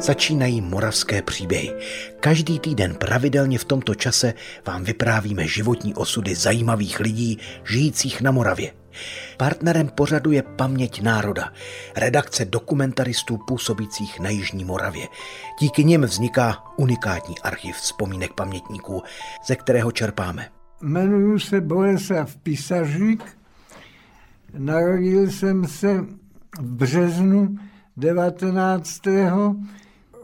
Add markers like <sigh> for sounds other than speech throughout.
Začínají moravské příběhy. Každý týden pravidelně v tomto čase vám vyprávíme životní osudy zajímavých lidí žijících na Moravě. Partnerem pořadu je Paměť národa, redakce dokumentaristů působících na Jižní Moravě. Díky nim vzniká unikátní archiv vzpomínek pamětníků, ze kterého čerpáme. Jmenuji se Boleslav Pisařík. Narodil jsem se v březnu 19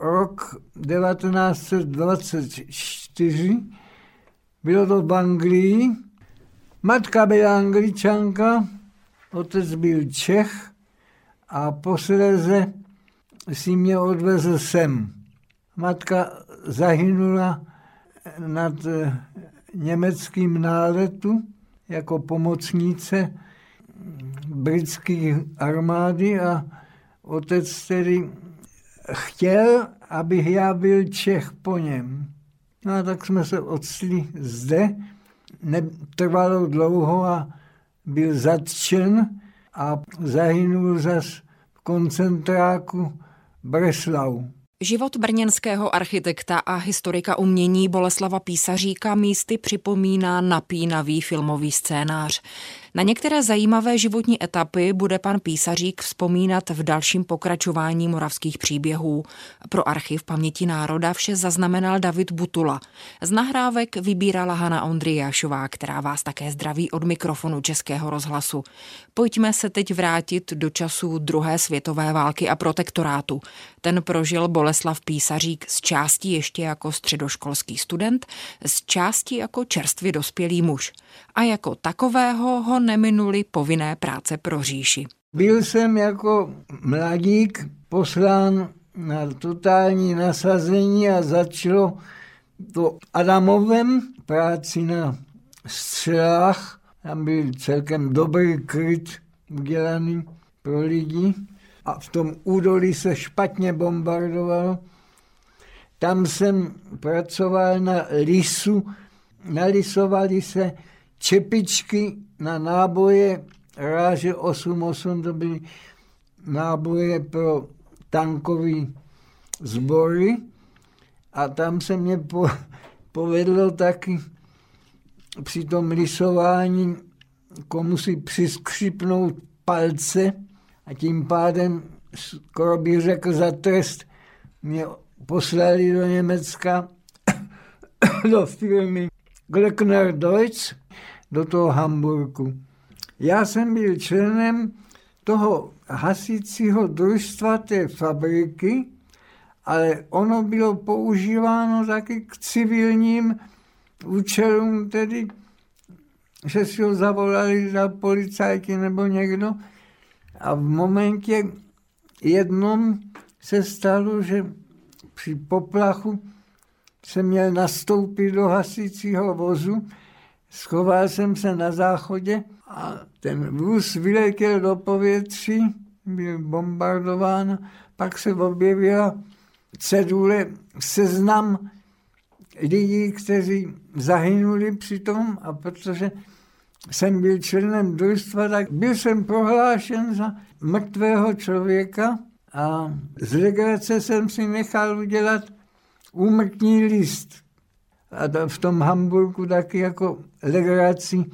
rok 1924, bylo to v Anglii. Matka byla angličanka, otec byl Čech a posledze si mě odvezl sem. Matka zahynula nad eh, německým náletu jako pomocnice britské armády a otec tedy chtěl, abych já byl Čech po něm. No a tak jsme se odstli zde. Netrvalo dlouho a byl zatčen a zahynul zas v koncentráku Breslau. Život brněnského architekta a historika umění Boleslava Písaříka místy připomíná napínavý filmový scénář. Na některé zajímavé životní etapy bude pan Písařík vzpomínat v dalším pokračování moravských příběhů. Pro archiv paměti národa vše zaznamenal David Butula. Z nahrávek vybírala Hana Ondrijášová, která vás také zdraví od mikrofonu Českého rozhlasu. Pojďme se teď vrátit do časů druhé světové války a protektorátu. Ten prožil Boleslav Písařík z části ještě jako středoškolský student, z části jako čerstvě dospělý muž. A jako takového ho neminuli povinné práce pro říši. Byl jsem jako mladík poslán na totální nasazení a začalo to Adamovem práci na střelách. Tam byl celkem dobrý kryt udělaný pro lidi a v tom údolí se špatně bombardovalo. Tam jsem pracoval na lisu, nalisovali se čepičky na náboje ráže 8.8, to byly náboje pro tankové sbory. A tam se mě po, povedlo taky při tom lisování komu si přiskřipnout palce a tím pádem, skoro bych řekl za trest, mě poslali do Německa, <coughs> do firmy Glöckner Deutsch, do toho Hamburgu. Já jsem byl členem toho hasícího družstva té fabriky, ale ono bylo používáno taky k civilním účelům, tedy, že si ho zavolali za policajky nebo někdo. A v momentě jednom se stalo, že při poplachu se měl nastoupit do hasícího vozu Schoval jsem se na záchodě a ten vůz vyletěl do povětří, byl bombardován, pak se objevila cedule seznam lidí, kteří zahynuli při tom a protože jsem byl členem družstva, tak byl jsem prohlášen za mrtvého člověka a z legrace jsem si nechal udělat úmrtní list a v tom Hamburgu taky jako legraci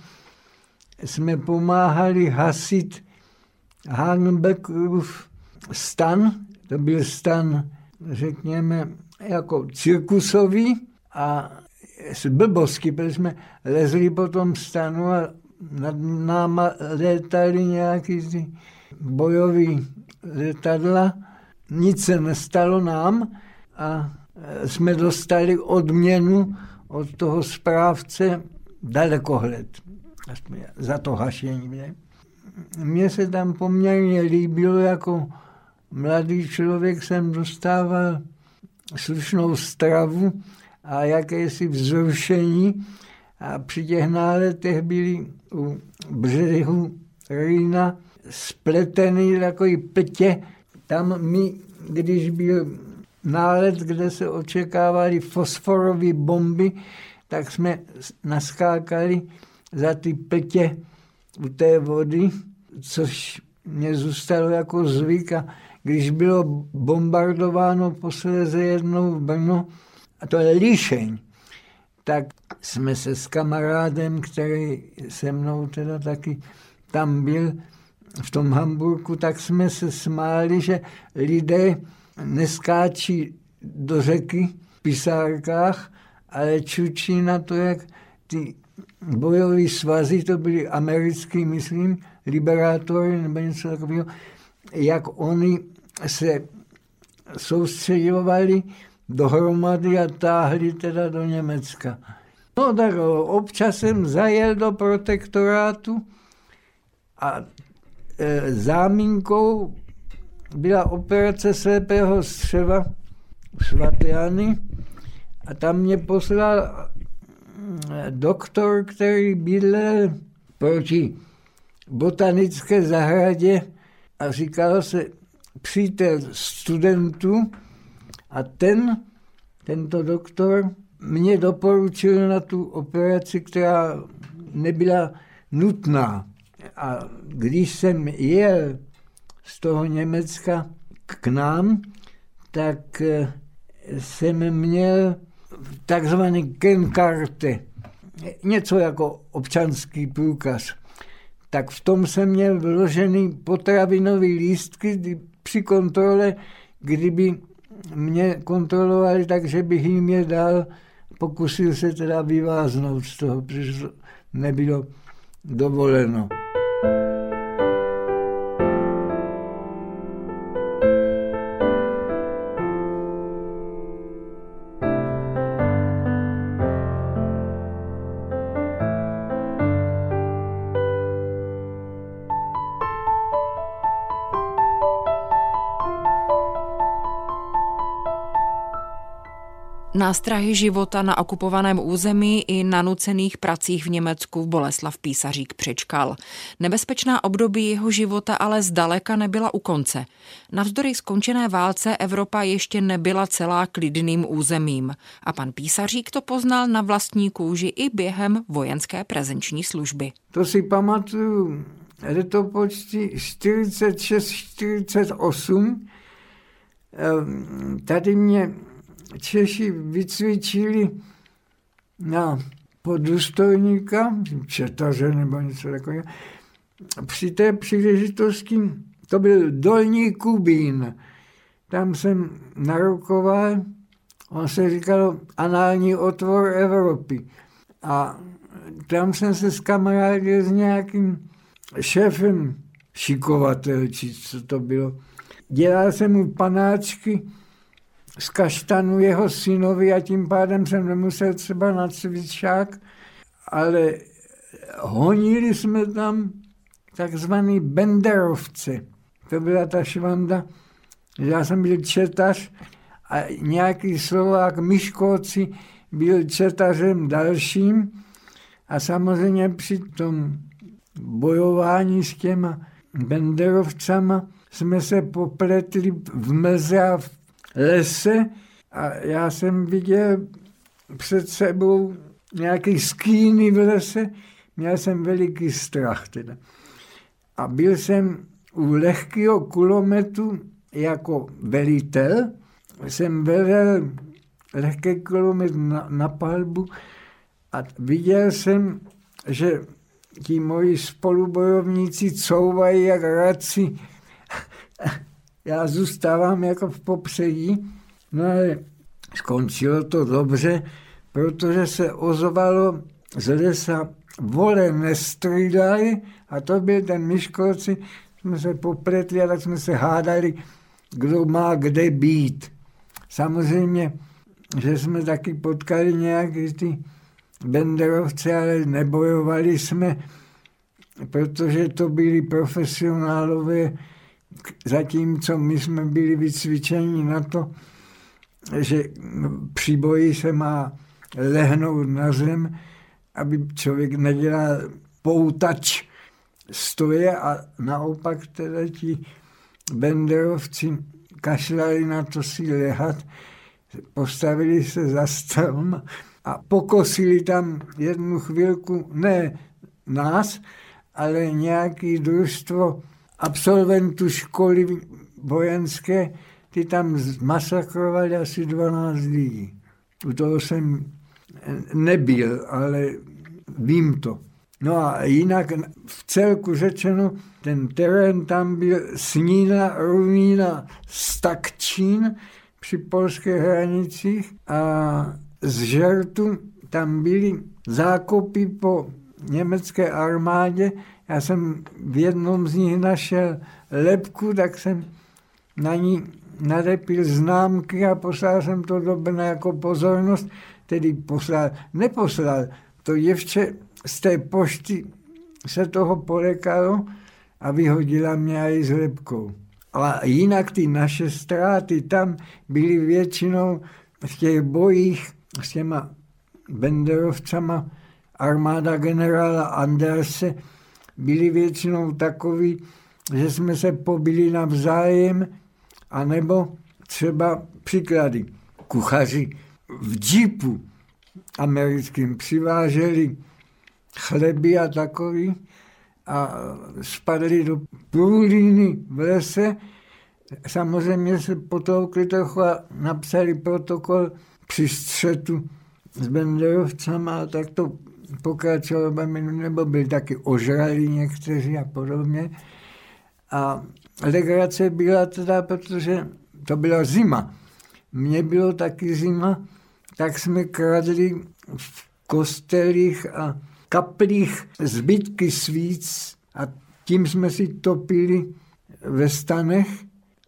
jsme pomáhali hasit Hagenbeckův stan, to byl stan, řekněme, jako cirkusový a z blbosti, protože jsme lezli po tom stanu a nad náma létali nějaký ty bojový letadla. Nic se nestalo nám a jsme dostali odměnu od toho správce dalekohled za to hašení. Ne? Mně se tam poměrně líbilo, jako mladý člověk jsem dostával slušnou stravu a jakési vzrušení a při těch náletech byli u břehu Rýna spletený takový ptě. Tam mi, když byl nálet, kde se očekávaly fosforové bomby, tak jsme naskákali za ty petě u té vody, což mě zůstalo jako zvyk. A když bylo bombardováno posledně jednou v Brno, a to je Líšeň, tak jsme se s kamarádem, který se mnou teda taky tam byl, v tom Hamburgu, tak jsme se smáli, že lidé neskáčí do řeky v pisárkách, ale čučí na to, jak ty bojové svazy, to byly americký, myslím, liberátory nebo něco takového, jak oni se soustředovali dohromady a táhli teda do Německa. No tak občas jsem zajel do protektorátu a e, zámínkou byla operace slepého střeva svatyany a tam mě poslal doktor, který bydlel proti botanické zahradě a říkal se přítel studentů a ten, tento doktor, mě doporučil na tu operaci, která nebyla nutná. A když jsem jel z toho Německa k nám, tak eh, jsem měl takzvaný kenkarte, něco jako občanský průkaz. Tak v tom jsem měl vložený potravinový lístky při kontrole, kdyby mě kontrolovali tak, že bych jim je dal, pokusil se teda vyváznout z toho, protože to nebylo dovoleno. Nástrahy života na okupovaném území i na nucených pracích v Německu v Boleslav Písařík přečkal. Nebezpečná období jeho života ale zdaleka nebyla u konce. Navzdory skončené válce Evropa ještě nebyla celá klidným územím. A pan Písařík to poznal na vlastní kůži i během vojenské prezenční služby. To si pamatuju, je to počty 46-48. Tady mě Češi vycvičili na podůstojníka, četaře nebo něco takového. Při té příležitosti to byl Dolní Kubín. Tam jsem narukoval, on se říkal anální otvor Evropy. A tam jsem se s kamarádil s nějakým šéfem šikovatel, či co to bylo. Dělal jsem mu panáčky, z kaštanu jeho synovi a tím pádem jsem nemusel třeba na cvičák, ale honili jsme tam takzvaný benderovce. To byla ta švanda, já jsem byl četař a nějaký Slovák Myškoci byl četařem dalším a samozřejmě při tom bojování s těma benderovcama jsme se popletli v mlze a v lese a já jsem viděl před sebou nějaký skýny v lese, měl jsem veliký strach teda. A byl jsem u lehkého kulometu jako velitel, jsem velel lehký kulomet na, na palbu a viděl jsem, že ti moji spolubojovníci couvají jak raci já zůstávám jako v popředí, no ale skončilo to dobře, protože se ozvalo z lesa vole nestřídali a to byl ten myškolci, jsme se popletli a tak jsme se hádali, kdo má kde být. Samozřejmě, že jsme taky potkali nějaký ty benderovce, ale nebojovali jsme, protože to byli profesionálové, zatímco my jsme byli vycvičeni na to, že při boji se má lehnout na zem, aby člověk nedělal poutač stoje a naopak teda ti benderovci kašlali na to si lehat, postavili se za strom a pokosili tam jednu chvilku, ne nás, ale nějaký družstvo absolventů školy vojenské, ty tam masakrovali asi 12 lidí. U toho jsem nebyl, ale vím to. No a jinak v celku řečeno, ten terén tam byl Snína, Runína, Stakčín při polských hranicích a z Žertu tam byly zákopy po německé armádě. Já jsem v jednom z nich našel lepku, tak jsem na ní nadepil známky a poslal jsem to do Brna jako pozornost, tedy poslal, neposlal. To děvče z té pošty se toho polekalo a vyhodila mě i s lepkou. A jinak ty naše ztráty tam byly většinou v těch bojích s těma Benderovcama armáda generála Anderse byli většinou takový, že jsme se pobili navzájem, anebo třeba příklady. Kuchaři v džipu americkým přiváželi chleby a takový a spadli do průlíny v lese. Samozřejmě se potoukli trochu a napsali protokol při střetu s Benderovcama, tak to pokračovalo, nebo byli taky ožralí někteří a podobně. A legrace byla teda, protože to byla zima. Mně bylo taky zima, tak jsme kradli v kostelích a kaplích zbytky svíc a tím jsme si topili ve stanech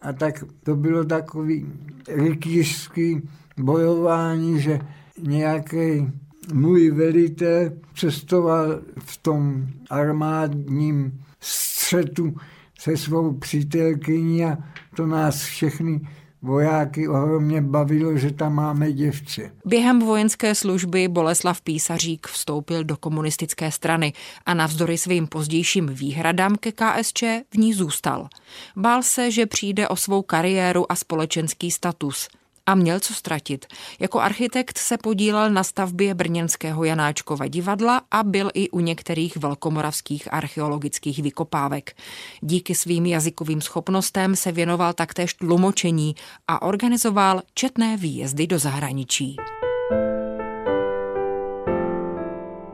a tak to bylo takový rytířský bojování, že nějaký můj velitel cestoval v tom armádním střetu se svou přítelkyní a to nás všechny vojáky ohromně bavilo, že tam máme děvče. Během vojenské služby Boleslav Písařík vstoupil do komunistické strany a navzdory svým pozdějším výhradám ke KSČ v ní zůstal. Bál se, že přijde o svou kariéru a společenský status – a měl co ztratit. Jako architekt se podílel na stavbě brněnského Janáčkova divadla a byl i u některých velkomoravských archeologických vykopávek. Díky svým jazykovým schopnostem se věnoval taktéž tlumočení a organizoval četné výjezdy do zahraničí.